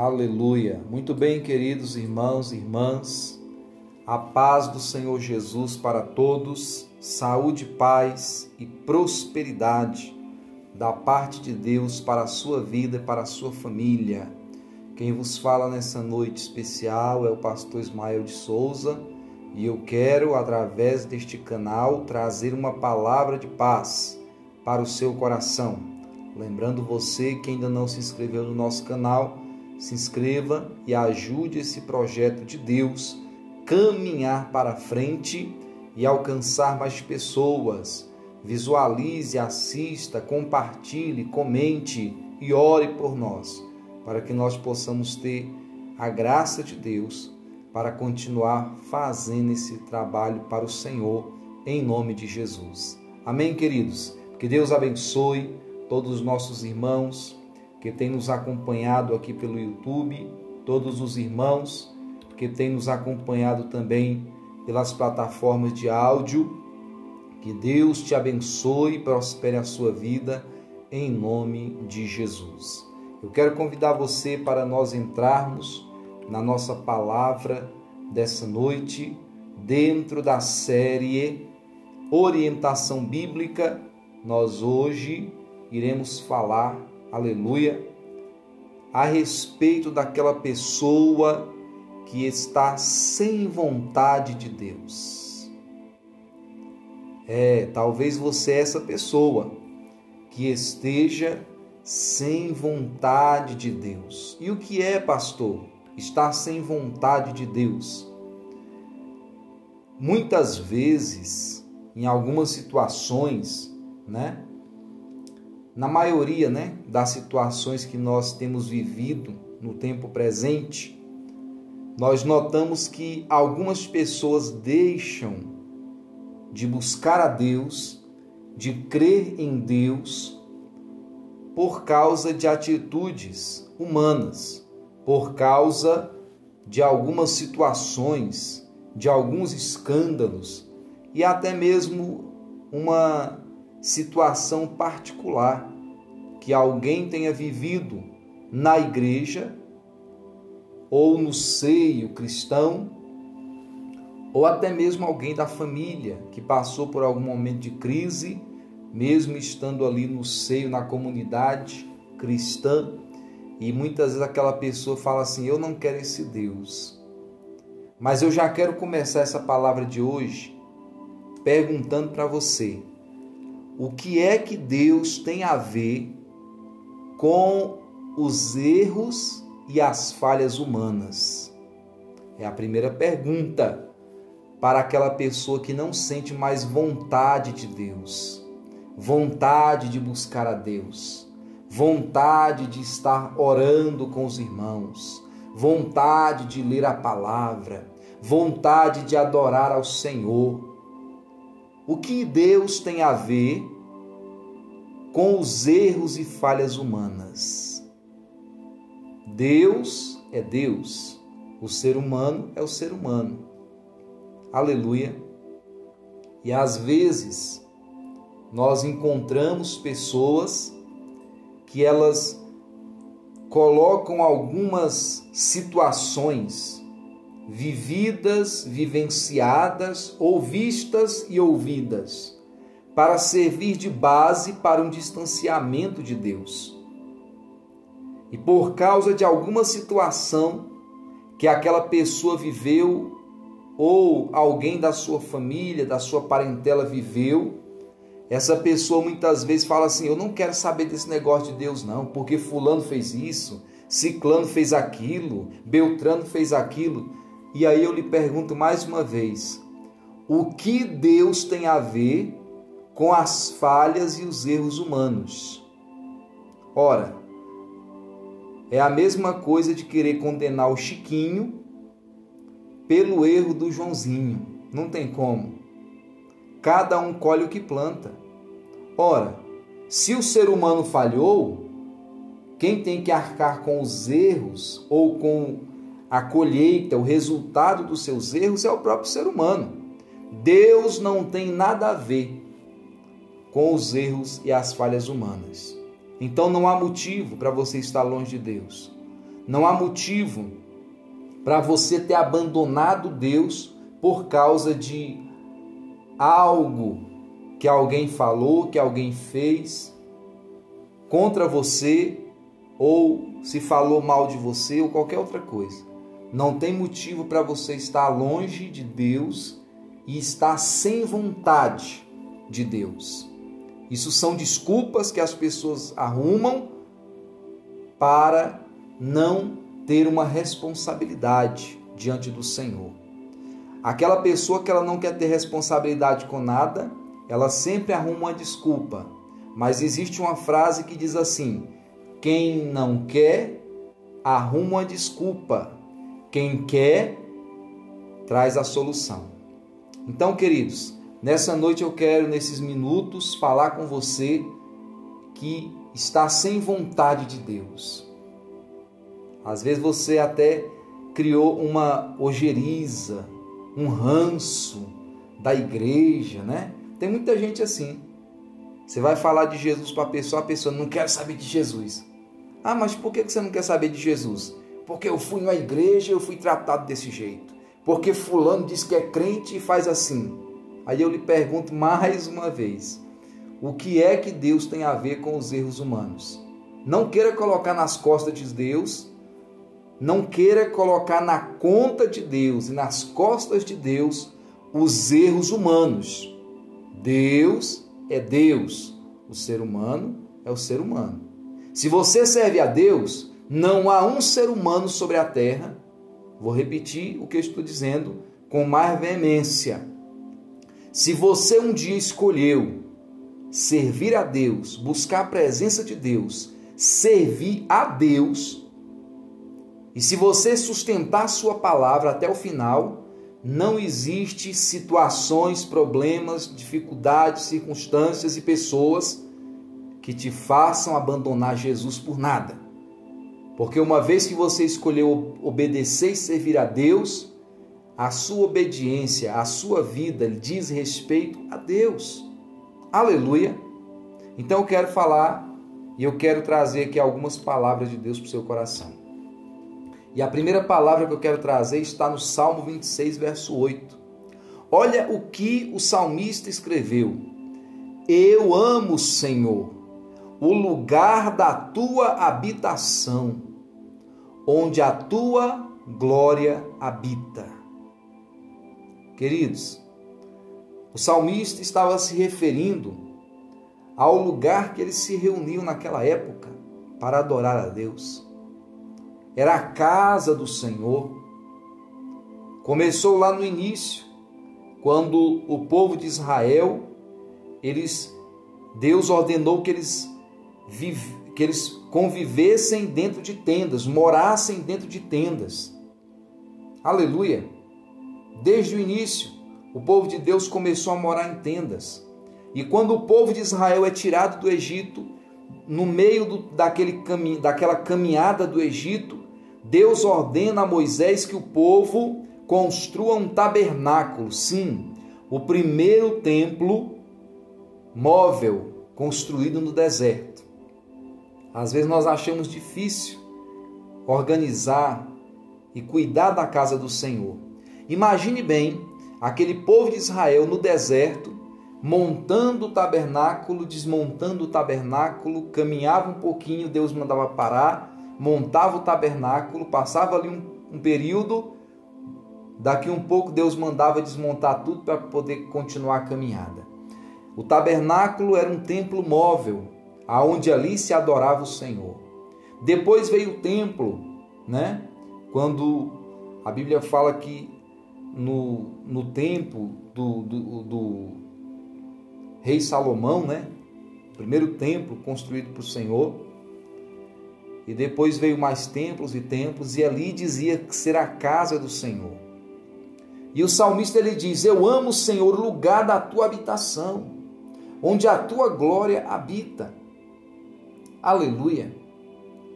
Aleluia. Muito bem, queridos irmãos e irmãs. A paz do Senhor Jesus para todos, saúde, paz e prosperidade da parte de Deus para a sua vida e para a sua família. Quem vos fala nessa noite especial é o pastor Ismael de Souza e eu quero, através deste canal, trazer uma palavra de paz para o seu coração. Lembrando você que ainda não se inscreveu no nosso canal, se inscreva e ajude esse projeto de Deus caminhar para frente e alcançar mais pessoas. Visualize, assista, compartilhe, comente e ore por nós, para que nós possamos ter a graça de Deus para continuar fazendo esse trabalho para o Senhor, em nome de Jesus. Amém, queridos? Que Deus abençoe todos os nossos irmãos que têm nos acompanhado aqui pelo YouTube, todos os irmãos que têm nos acompanhado também pelas plataformas de áudio. Que Deus te abençoe e prospere a sua vida em nome de Jesus. Eu quero convidar você para nós entrarmos na nossa palavra dessa noite, dentro da série Orientação Bíblica. Nós hoje iremos falar aleluia, a respeito daquela pessoa que está sem vontade de Deus. É, talvez você é essa pessoa que esteja sem vontade de Deus. E o que é, pastor? Estar sem vontade de Deus. Muitas vezes, em algumas situações, né? Na maioria né, das situações que nós temos vivido no tempo presente, nós notamos que algumas pessoas deixam de buscar a Deus, de crer em Deus, por causa de atitudes humanas, por causa de algumas situações, de alguns escândalos e até mesmo uma situação particular que alguém tenha vivido na igreja ou no seio cristão, ou até mesmo alguém da família que passou por algum momento de crise, mesmo estando ali no seio, na comunidade cristã, e muitas vezes aquela pessoa fala assim: Eu não quero esse Deus. Mas eu já quero começar essa palavra de hoje perguntando para você: o que é que Deus tem a ver com os erros e as falhas humanas? É a primeira pergunta para aquela pessoa que não sente mais vontade de Deus, vontade de buscar a Deus, vontade de estar orando com os irmãos, vontade de ler a palavra, vontade de adorar ao Senhor. O que Deus tem a ver com os erros e falhas humanas? Deus é Deus, o ser humano é o ser humano. Aleluia. E às vezes nós encontramos pessoas que elas colocam algumas situações vividas, vivenciadas, ouvistas e ouvidas, para servir de base para um distanciamento de Deus. E por causa de alguma situação que aquela pessoa viveu, ou alguém da sua família, da sua parentela viveu, essa pessoa muitas vezes fala assim: Eu não quero saber desse negócio de Deus, não, porque Fulano fez isso, Ciclano fez aquilo, Beltrano fez aquilo. E aí eu lhe pergunto mais uma vez: o que Deus tem a ver com as falhas e os erros humanos? Ora, é a mesma coisa de querer condenar o Chiquinho pelo erro do Joãozinho. Não tem como. Cada um colhe o que planta. Ora, se o ser humano falhou, quem tem que arcar com os erros ou com a colheita, o resultado dos seus erros é o próprio ser humano. Deus não tem nada a ver com os erros e as falhas humanas. Então não há motivo para você estar longe de Deus. Não há motivo para você ter abandonado Deus por causa de algo que alguém falou, que alguém fez contra você ou se falou mal de você ou qualquer outra coisa. Não tem motivo para você estar longe de Deus e estar sem vontade de Deus. Isso são desculpas que as pessoas arrumam para não ter uma responsabilidade diante do Senhor. Aquela pessoa que ela não quer ter responsabilidade com nada, ela sempre arruma uma desculpa. Mas existe uma frase que diz assim: quem não quer, arruma uma desculpa. Quem quer, traz a solução. Então, queridos, nessa noite eu quero, nesses minutos, falar com você que está sem vontade de Deus. Às vezes você até criou uma ojeriza, um ranço da igreja, né? Tem muita gente assim. Você vai falar de Jesus para a pessoa, a pessoa não quer saber de Jesus. Ah, mas por que você não quer saber de Jesus? Porque eu fui na igreja e eu fui tratado desse jeito. Porque fulano diz que é crente e faz assim. Aí eu lhe pergunto mais uma vez: o que é que Deus tem a ver com os erros humanos? Não queira colocar nas costas de Deus não queira colocar na conta de Deus e nas costas de Deus os erros humanos. Deus é Deus, o ser humano é o ser humano. Se você serve a Deus, não há um ser humano sobre a terra. Vou repetir o que eu estou dizendo com mais veemência. Se você um dia escolheu servir a Deus, buscar a presença de Deus, servir a Deus, e se você sustentar sua palavra até o final, não existe situações, problemas, dificuldades, circunstâncias e pessoas que te façam abandonar Jesus por nada. Porque uma vez que você escolheu obedecer e servir a Deus, a sua obediência, a sua vida diz respeito a Deus. Aleluia! Então eu quero falar e eu quero trazer aqui algumas palavras de Deus para o seu coração. E a primeira palavra que eu quero trazer está no Salmo 26, verso 8. Olha o que o salmista escreveu: Eu amo, Senhor, o lugar da tua habitação, onde a tua glória habita. Queridos, o salmista estava se referindo ao lugar que eles se reuniam naquela época para adorar a Deus era a casa do Senhor. Começou lá no início, quando o povo de Israel, eles Deus ordenou que eles que eles convivessem dentro de tendas, morassem dentro de tendas. Aleluia. Desde o início, o povo de Deus começou a morar em tendas. E quando o povo de Israel é tirado do Egito, no meio do, daquele cami, daquela caminhada do Egito, Deus ordena a Moisés que o povo construa um tabernáculo, sim, o primeiro templo móvel construído no deserto. Às vezes nós achamos difícil organizar e cuidar da casa do Senhor. Imagine bem aquele povo de Israel no deserto, montando o tabernáculo, desmontando o tabernáculo, caminhava um pouquinho, Deus mandava parar, montava o tabernáculo, passava ali um, um período, daqui um pouco Deus mandava desmontar tudo para poder continuar a caminhada. O tabernáculo era um templo móvel, aonde ali se adorava o Senhor. Depois veio o templo, né? Quando a Bíblia fala que no, no tempo do, do, do rei Salomão, né? O primeiro templo construído o Senhor, e depois veio mais templos e templos, e ali dizia que será a casa do Senhor. E o salmista ele diz: Eu amo, Senhor, o lugar da tua habitação, onde a tua glória habita. Aleluia.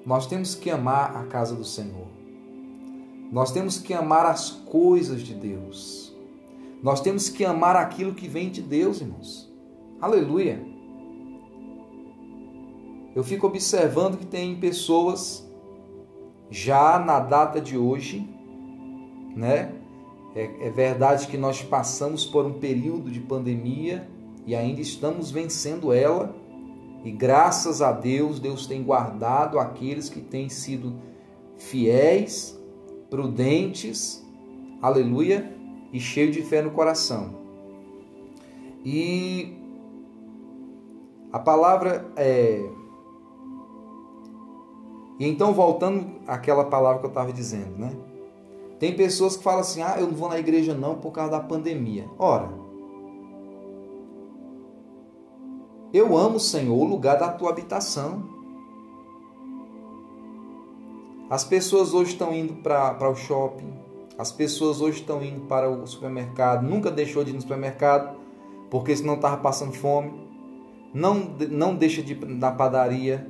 Nós temos que amar a casa do Senhor. Nós temos que amar as coisas de Deus. Nós temos que amar aquilo que vem de Deus, irmãos. Aleluia eu fico observando que tem pessoas já na data de hoje, né? É, é, verdade que nós passamos por um período de pandemia e ainda estamos vencendo ela, e graças a Deus, Deus tem guardado aqueles que têm sido fiéis, prudentes, aleluia, e cheios de fé no coração. E a palavra é. E então, voltando àquela palavra que eu estava dizendo, né? Tem pessoas que falam assim: ah, eu não vou na igreja não por causa da pandemia. Ora, eu amo, Senhor, o lugar da tua habitação. As pessoas hoje estão indo para o shopping, as pessoas hoje estão indo para o supermercado, nunca deixou de ir no supermercado, porque senão estava passando fome. Não, não deixa de ir na padaria.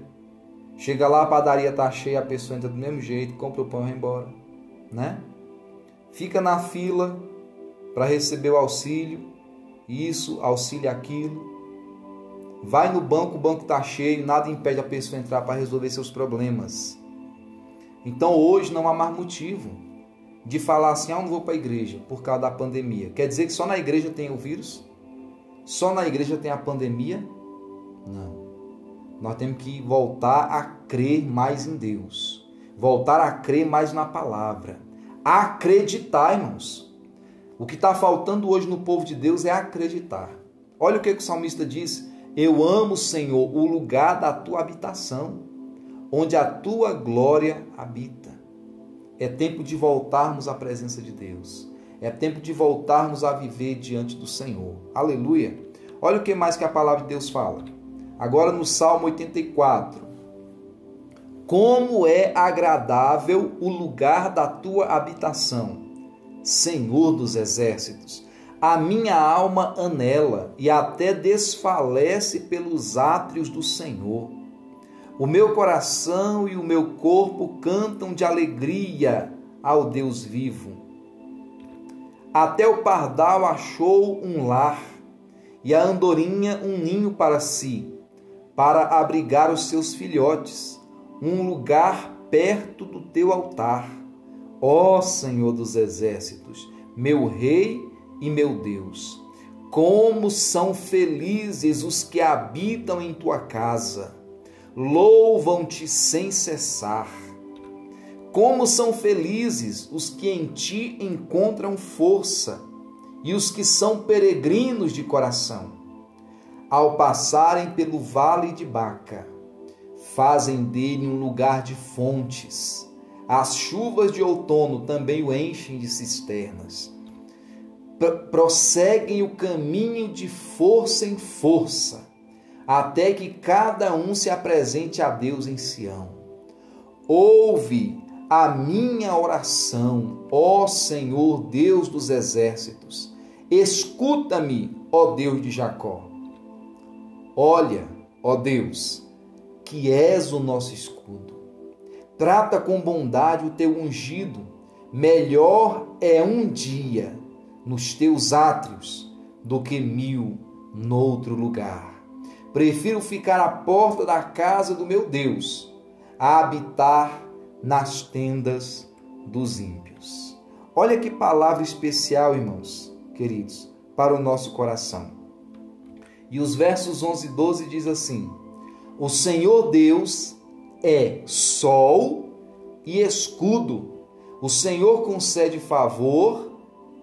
Chega lá, a padaria está cheia, a pessoa entra do mesmo jeito, compra o pão e vai embora. Né? Fica na fila para receber o auxílio, isso, auxílio aquilo. Vai no banco, o banco está cheio, nada impede a pessoa entrar para resolver seus problemas. Então hoje não há mais motivo de falar assim: ah, eu não vou para a igreja por causa da pandemia. Quer dizer que só na igreja tem o vírus? Só na igreja tem a pandemia? Não. Nós temos que voltar a crer mais em Deus. Voltar a crer mais na palavra. Acreditar, irmãos. O que está faltando hoje no povo de Deus é acreditar. Olha o que, que o salmista diz: Eu amo, Senhor, o lugar da tua habitação, onde a tua glória habita. É tempo de voltarmos à presença de Deus. É tempo de voltarmos a viver diante do Senhor. Aleluia. Olha o que mais que a palavra de Deus fala. Agora no Salmo 84. Como é agradável o lugar da tua habitação, Senhor dos exércitos. A minha alma anela e até desfalece pelos átrios do Senhor. O meu coração e o meu corpo cantam de alegria ao Deus vivo. Até o pardal achou um lar, e a andorinha um ninho para si, para abrigar os seus filhotes, um lugar perto do teu altar. Ó Senhor dos exércitos, meu Rei e meu Deus, como são felizes os que habitam em tua casa, louvam-te sem cessar. Como são felizes os que em ti encontram força e os que são peregrinos de coração. Ao passarem pelo vale de Baca, fazem dele um lugar de fontes. As chuvas de outono também o enchem de cisternas. Prosseguem o caminho de força em força, até que cada um se apresente a Deus em Sião. Ouve a minha oração, ó Senhor Deus dos exércitos. Escuta-me, ó Deus de Jacó. Olha, ó Deus, que és o nosso escudo. Trata com bondade o teu ungido. Melhor é um dia nos teus átrios do que mil noutro lugar. Prefiro ficar à porta da casa do meu Deus, a habitar nas tendas dos ímpios. Olha que palavra especial, irmãos, queridos, para o nosso coração. E os versos 11 e 12 diz assim: O Senhor Deus é sol e escudo. O Senhor concede favor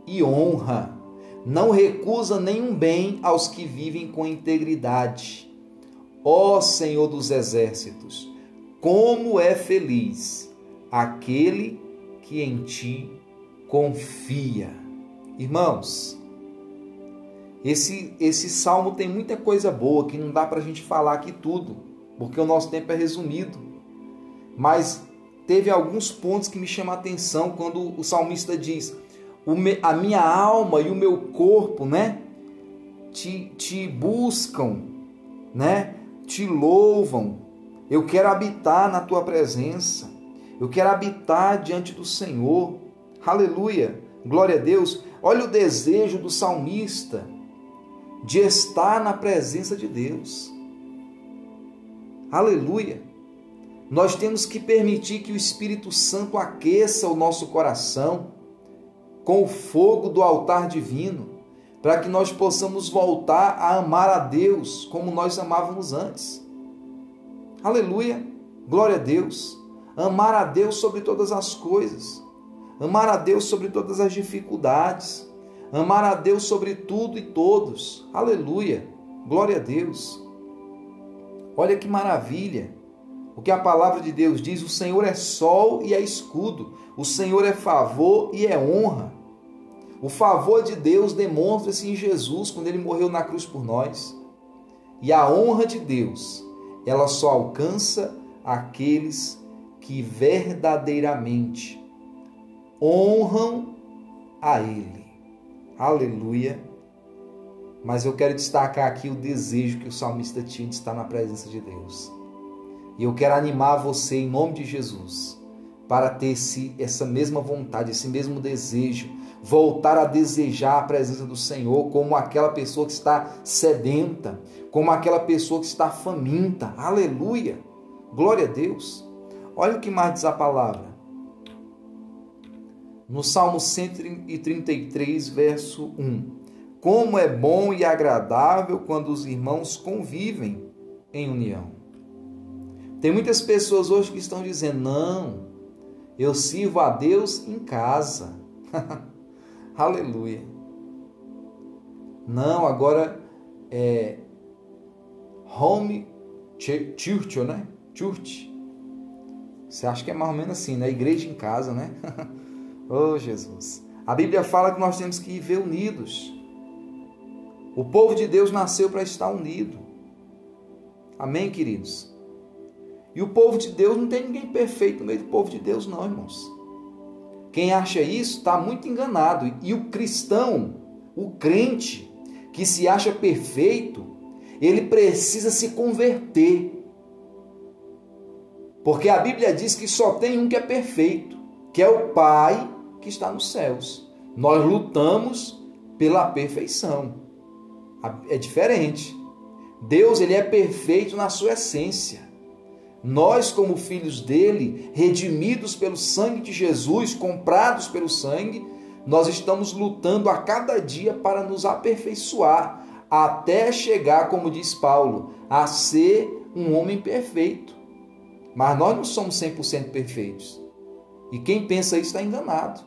e honra. Não recusa nenhum bem aos que vivem com integridade. Ó Senhor dos exércitos, como é feliz aquele que em ti confia. Irmãos, esse, esse salmo tem muita coisa boa que não dá para a gente falar aqui tudo, porque o nosso tempo é resumido. Mas teve alguns pontos que me chamam a atenção quando o salmista diz: a minha alma e o meu corpo, né, te, te buscam, né, te louvam. Eu quero habitar na tua presença. Eu quero habitar diante do Senhor. Aleluia. Glória a Deus. Olha o desejo do salmista de estar na presença de Deus. Aleluia. Nós temos que permitir que o Espírito Santo aqueça o nosso coração com o fogo do altar divino, para que nós possamos voltar a amar a Deus como nós amávamos antes. Aleluia! Glória a Deus! Amar a Deus sobre todas as coisas, amar a Deus sobre todas as dificuldades, amar a Deus sobre tudo e todos. Aleluia! Glória a Deus! Olha que maravilha! O que a palavra de Deus diz: o Senhor é sol e é escudo, o Senhor é favor e é honra. O favor de Deus demonstra-se em Jesus quando ele morreu na cruz por nós. E a honra de Deus, ela só alcança aqueles que verdadeiramente honram a Ele. Aleluia. Mas eu quero destacar aqui o desejo que o salmista tinha de estar na presença de Deus. E eu quero animar você em nome de Jesus para ter esse, essa mesma vontade, esse mesmo desejo, voltar a desejar a presença do Senhor como aquela pessoa que está sedenta, como aquela pessoa que está faminta. Aleluia! Glória a Deus. Olha o que mais diz a palavra. No Salmo 133, verso 1. Como é bom e agradável quando os irmãos convivem em união. Tem muitas pessoas hoje que estão dizendo: não, eu sirvo a Deus em casa. Aleluia. Não, agora é home church, né? Church. Você acha que é mais ou menos assim, né? Igreja em casa, né? oh, Jesus. A Bíblia fala que nós temos que viver unidos. O povo de Deus nasceu para estar unido. Amém, queridos? E o povo de Deus não tem ninguém perfeito no meio do povo de Deus, não, irmãos. Quem acha isso está muito enganado. E o cristão, o crente, que se acha perfeito, ele precisa se converter. Porque a Bíblia diz que só tem um que é perfeito, que é o Pai que está nos céus. Nós lutamos pela perfeição. É diferente. Deus ele é perfeito na sua essência. Nós, como filhos dele, redimidos pelo sangue de Jesus, comprados pelo sangue, nós estamos lutando a cada dia para nos aperfeiçoar, até chegar, como diz Paulo, a ser um homem perfeito. Mas nós não somos 100% perfeitos. E quem pensa isso está enganado.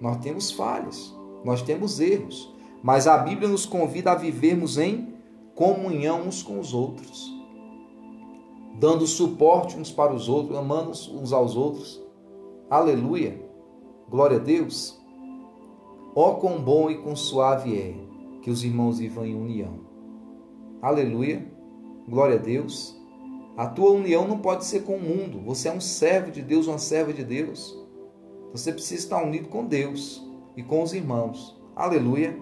Nós temos falhas, nós temos erros, mas a Bíblia nos convida a vivermos em comunhão uns com os outros dando suporte uns para os outros, amando uns aos outros. Aleluia! Glória a Deus! Ó quão bom e quão suave é que os irmãos vivam em união. Aleluia! Glória a Deus! A tua união não pode ser com o mundo. Você é um servo de Deus, uma serva de Deus. Você precisa estar unido com Deus e com os irmãos. Aleluia!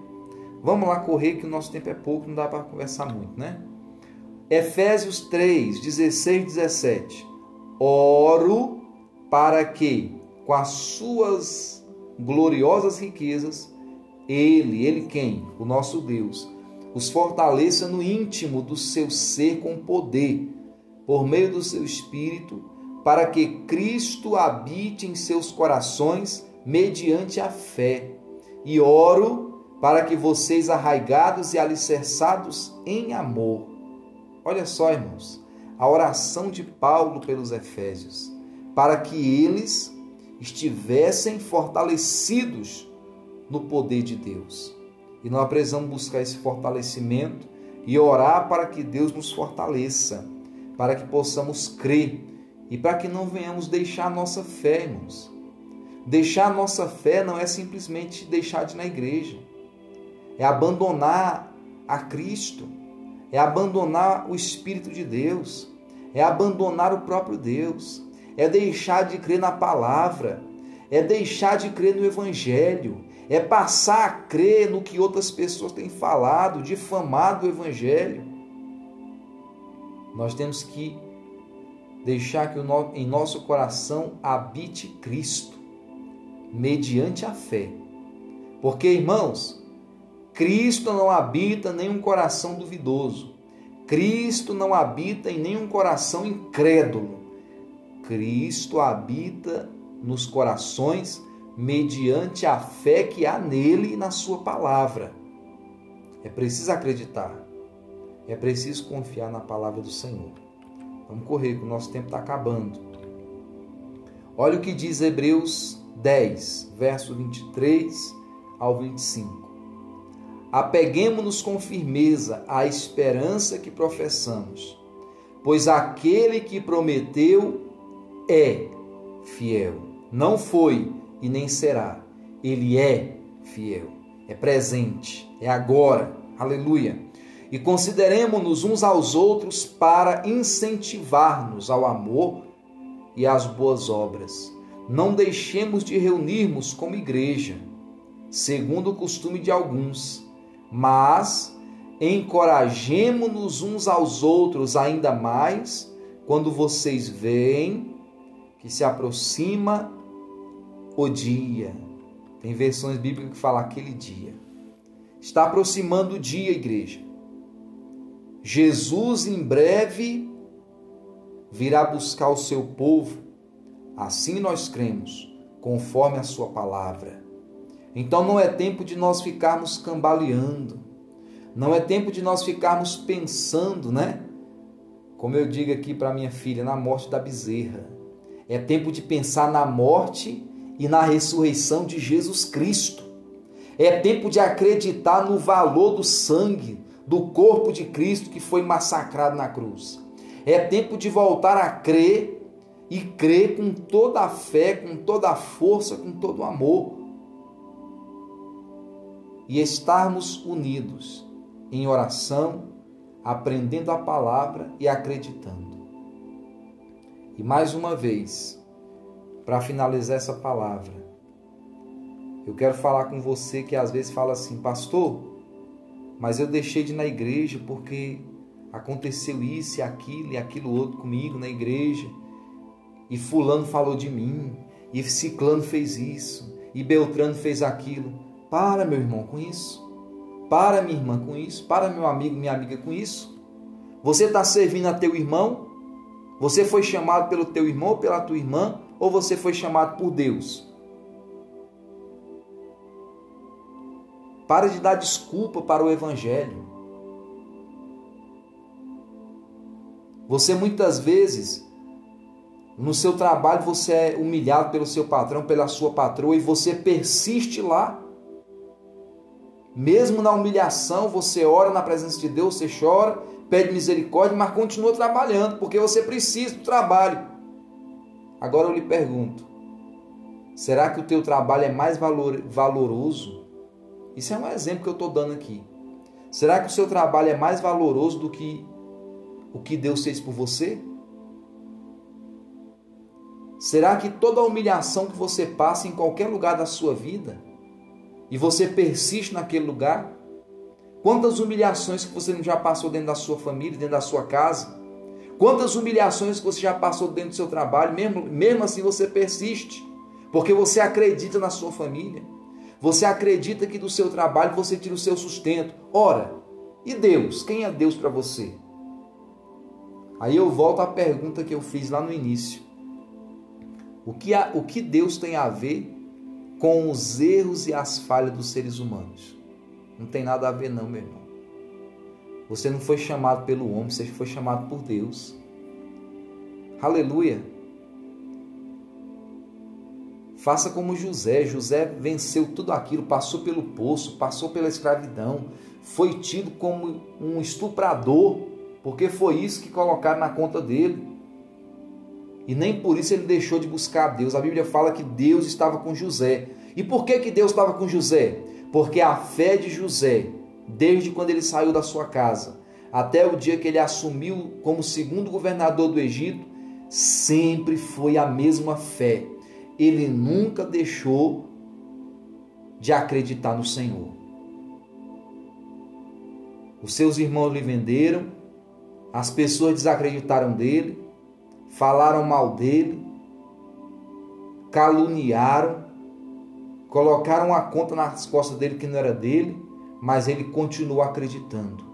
Vamos lá correr que o nosso tempo é pouco, não dá para conversar muito, né? Efésios 3, 16, 17. Oro para que, com as suas gloriosas riquezas, Ele, Ele quem? O nosso Deus, os fortaleça no íntimo do seu ser com poder, por meio do seu Espírito, para que Cristo habite em seus corações mediante a fé. E oro para que vocês, arraigados e alicerçados em amor, Olha só, irmãos, a oração de Paulo pelos Efésios, para que eles estivessem fortalecidos no poder de Deus. E nós precisamos buscar esse fortalecimento e orar para que Deus nos fortaleça, para que possamos crer e para que não venhamos deixar a nossa fé, irmãos. Deixar a nossa fé não é simplesmente deixar de ir na igreja, é abandonar a Cristo é abandonar o Espírito de Deus, é abandonar o próprio Deus, é deixar de crer na palavra, é deixar de crer no Evangelho, é passar a crer no que outras pessoas têm falado, difamado o Evangelho. Nós temos que deixar que em nosso coração habite Cristo, mediante a fé. Porque, irmãos, Cristo não habita nenhum coração duvidoso. Cristo não habita em nenhum coração incrédulo. Cristo habita nos corações mediante a fé que há nele e na sua palavra. É preciso acreditar. É preciso confiar na palavra do Senhor. Vamos correr, que o nosso tempo está acabando. Olha o que diz Hebreus 10, verso 23 ao 25. Apeguemos-nos com firmeza à esperança que professamos, pois aquele que prometeu é fiel. Não foi e nem será. Ele é fiel. É presente, é agora. Aleluia. E consideremos-nos uns aos outros para incentivar-nos ao amor e às boas obras. Não deixemos de reunirmos como igreja, segundo o costume de alguns, mas encorajemo-nos uns aos outros ainda mais quando vocês veem que se aproxima o dia. Tem versões bíblicas que falam aquele dia. Está aproximando o dia, igreja. Jesus em breve virá buscar o seu povo. Assim nós cremos, conforme a sua palavra. Então não é tempo de nós ficarmos cambaleando. Não é tempo de nós ficarmos pensando, né? Como eu digo aqui para minha filha, na morte da bezerra. É tempo de pensar na morte e na ressurreição de Jesus Cristo. É tempo de acreditar no valor do sangue do corpo de Cristo que foi massacrado na cruz. É tempo de voltar a crer e crer com toda a fé, com toda a força, com todo o amor. E estarmos unidos em oração, aprendendo a palavra e acreditando. E mais uma vez, para finalizar essa palavra, eu quero falar com você que às vezes fala assim, pastor, mas eu deixei de ir na igreja porque aconteceu isso e aquilo e aquilo outro comigo na igreja. E fulano falou de mim, e ciclano fez isso, e Beltrano fez aquilo. Para, meu irmão, com isso. Para, minha irmã, com isso. Para, meu amigo, minha amiga, com isso. Você está servindo a teu irmão? Você foi chamado pelo teu irmão ou pela tua irmã? Ou você foi chamado por Deus? Para de dar desculpa para o Evangelho. Você muitas vezes, no seu trabalho, você é humilhado pelo seu patrão, pela sua patroa, e você persiste lá. Mesmo na humilhação, você ora na presença de Deus, você chora, pede misericórdia, mas continua trabalhando, porque você precisa do trabalho. Agora eu lhe pergunto: será que o teu trabalho é mais valor, valoroso isso é um exemplo que eu estou dando aqui. Será que o seu trabalho é mais valoroso do que o que Deus fez por você? Será que toda a humilhação que você passa em qualquer lugar da sua vida e você persiste naquele lugar? Quantas humilhações que você já passou dentro da sua família, dentro da sua casa? Quantas humilhações que você já passou dentro do seu trabalho, mesmo, mesmo assim você persiste, porque você acredita na sua família. Você acredita que do seu trabalho você tira o seu sustento. Ora, e Deus? Quem é Deus para você? Aí eu volto à pergunta que eu fiz lá no início. O que, a, o que Deus tem a ver com os erros e as falhas dos seres humanos? Não tem nada a ver, não, meu irmão. Você não foi chamado pelo homem, você foi chamado por Deus. Aleluia. Faça como José. José venceu tudo aquilo, passou pelo poço, passou pela escravidão, foi tido como um estuprador, porque foi isso que colocaram na conta dele. E nem por isso ele deixou de buscar a Deus. A Bíblia fala que Deus estava com José. E por que, que Deus estava com José? Porque a fé de José, desde quando ele saiu da sua casa, até o dia que ele assumiu como segundo governador do Egito, sempre foi a mesma fé ele nunca deixou de acreditar no Senhor. Os seus irmãos lhe venderam, as pessoas desacreditaram dele, falaram mal dele, caluniaram, colocaram a conta nas costas dele que não era dele, mas ele continuou acreditando.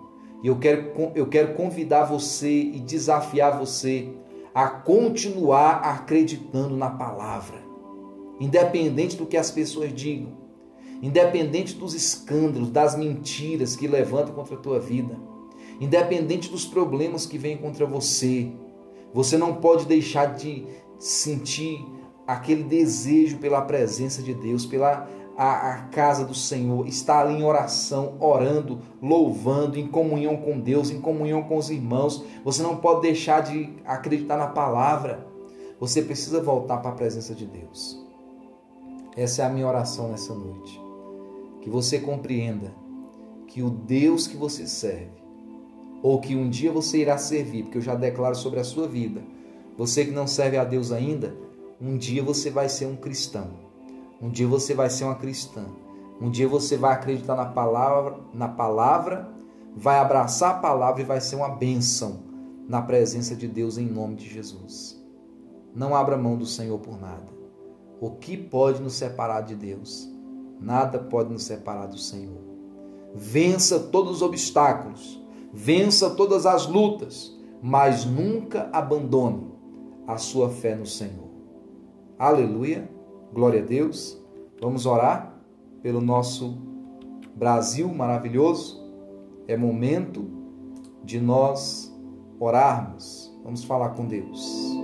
E eu quero, eu quero convidar você e desafiar você a continuar acreditando na palavra, independente do que as pessoas digam, independente dos escândalos, das mentiras que levantam contra a tua vida, independente dos problemas que vêm contra você. Você não pode deixar de sentir aquele desejo pela presença de Deus, pela a, a, casa do Senhor, estar ali em oração, orando, louvando, em comunhão com Deus, em comunhão com os irmãos. Você não pode deixar de acreditar na palavra. Você precisa voltar para a presença de Deus. Essa é a minha oração nessa noite. Que você compreenda que o Deus que você serve, ou que um dia você irá servir, porque eu já declaro sobre a sua vida, você que não serve a Deus ainda, um dia você vai ser um cristão. Um dia você vai ser uma cristã. Um dia você vai acreditar na palavra, na palavra, vai abraçar a palavra e vai ser uma bênção na presença de Deus em nome de Jesus. Não abra mão do Senhor por nada. O que pode nos separar de Deus? Nada pode nos separar do Senhor. Vença todos os obstáculos, vença todas as lutas, mas nunca abandone a sua fé no Senhor. Aleluia. Glória a Deus. Vamos orar pelo nosso Brasil maravilhoso. É momento de nós orarmos. Vamos falar com Deus.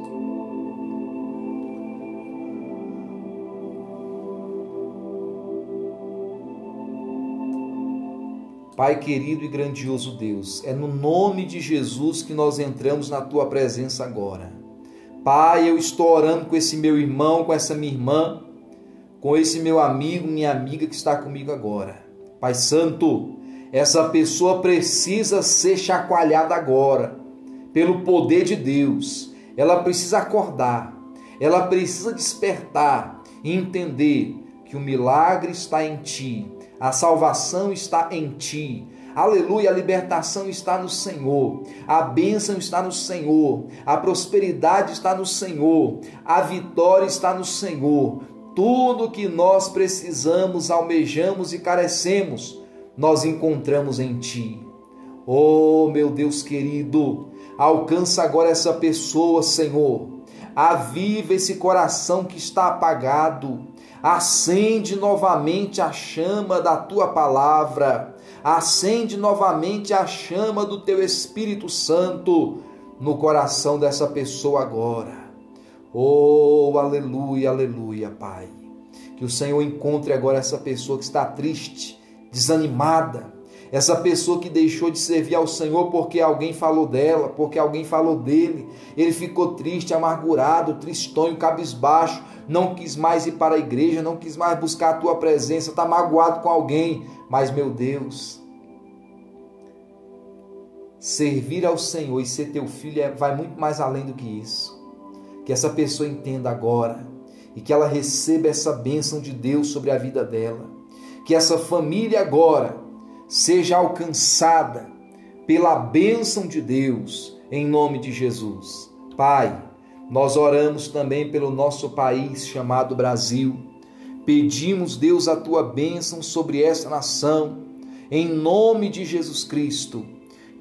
Pai querido e grandioso Deus, é no nome de Jesus que nós entramos na tua presença agora. Pai, eu estou orando com esse meu irmão, com essa minha irmã, com esse meu amigo, minha amiga que está comigo agora. Pai Santo, essa pessoa precisa ser chacoalhada agora, pelo poder de Deus. Ela precisa acordar, ela precisa despertar e entender que o milagre está em ti, a salvação está em ti, Aleluia, a libertação está no Senhor, a bênção está no Senhor, a prosperidade está no Senhor, a vitória está no Senhor. Tudo que nós precisamos, almejamos e carecemos, nós encontramos em Ti. Oh, meu Deus querido, alcança agora essa pessoa, Senhor. Aviva esse coração que está apagado. Acende novamente a chama da tua palavra acende novamente a chama do teu Espírito Santo no coração dessa pessoa agora. Oh, aleluia, aleluia, Pai. Que o Senhor encontre agora essa pessoa que está triste, desanimada, essa pessoa que deixou de servir ao Senhor porque alguém falou dela, porque alguém falou dele. Ele ficou triste, amargurado, tristonho, cabisbaixo, não quis mais ir para a igreja, não quis mais buscar a tua presença, está magoado com alguém. Mas, meu Deus, servir ao Senhor e ser teu filho é, vai muito mais além do que isso. Que essa pessoa entenda agora e que ela receba essa bênção de Deus sobre a vida dela. Que essa família agora seja alcançada pela bênção de Deus, em nome de Jesus. Pai, nós oramos também pelo nosso país chamado Brasil. Pedimos, Deus, a tua bênção sobre esta nação, em nome de Jesus Cristo.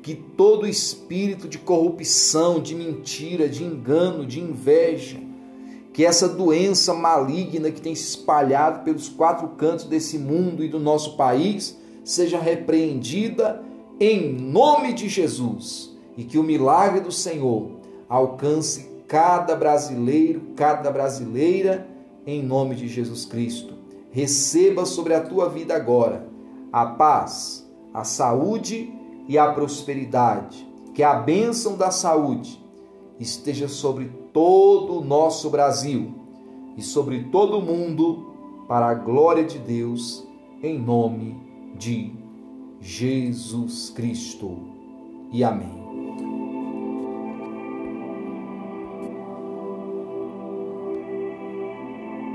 Que todo espírito de corrupção, de mentira, de engano, de inveja, que essa doença maligna que tem se espalhado pelos quatro cantos desse mundo e do nosso país seja repreendida em nome de Jesus e que o milagre do Senhor alcance cada brasileiro, cada brasileira em nome de Jesus Cristo. Receba sobre a tua vida agora a paz, a saúde e a prosperidade. Que a bênção da saúde esteja sobre todo o nosso Brasil e sobre todo o mundo, para a glória de Deus, em nome de Jesus Cristo. E amém.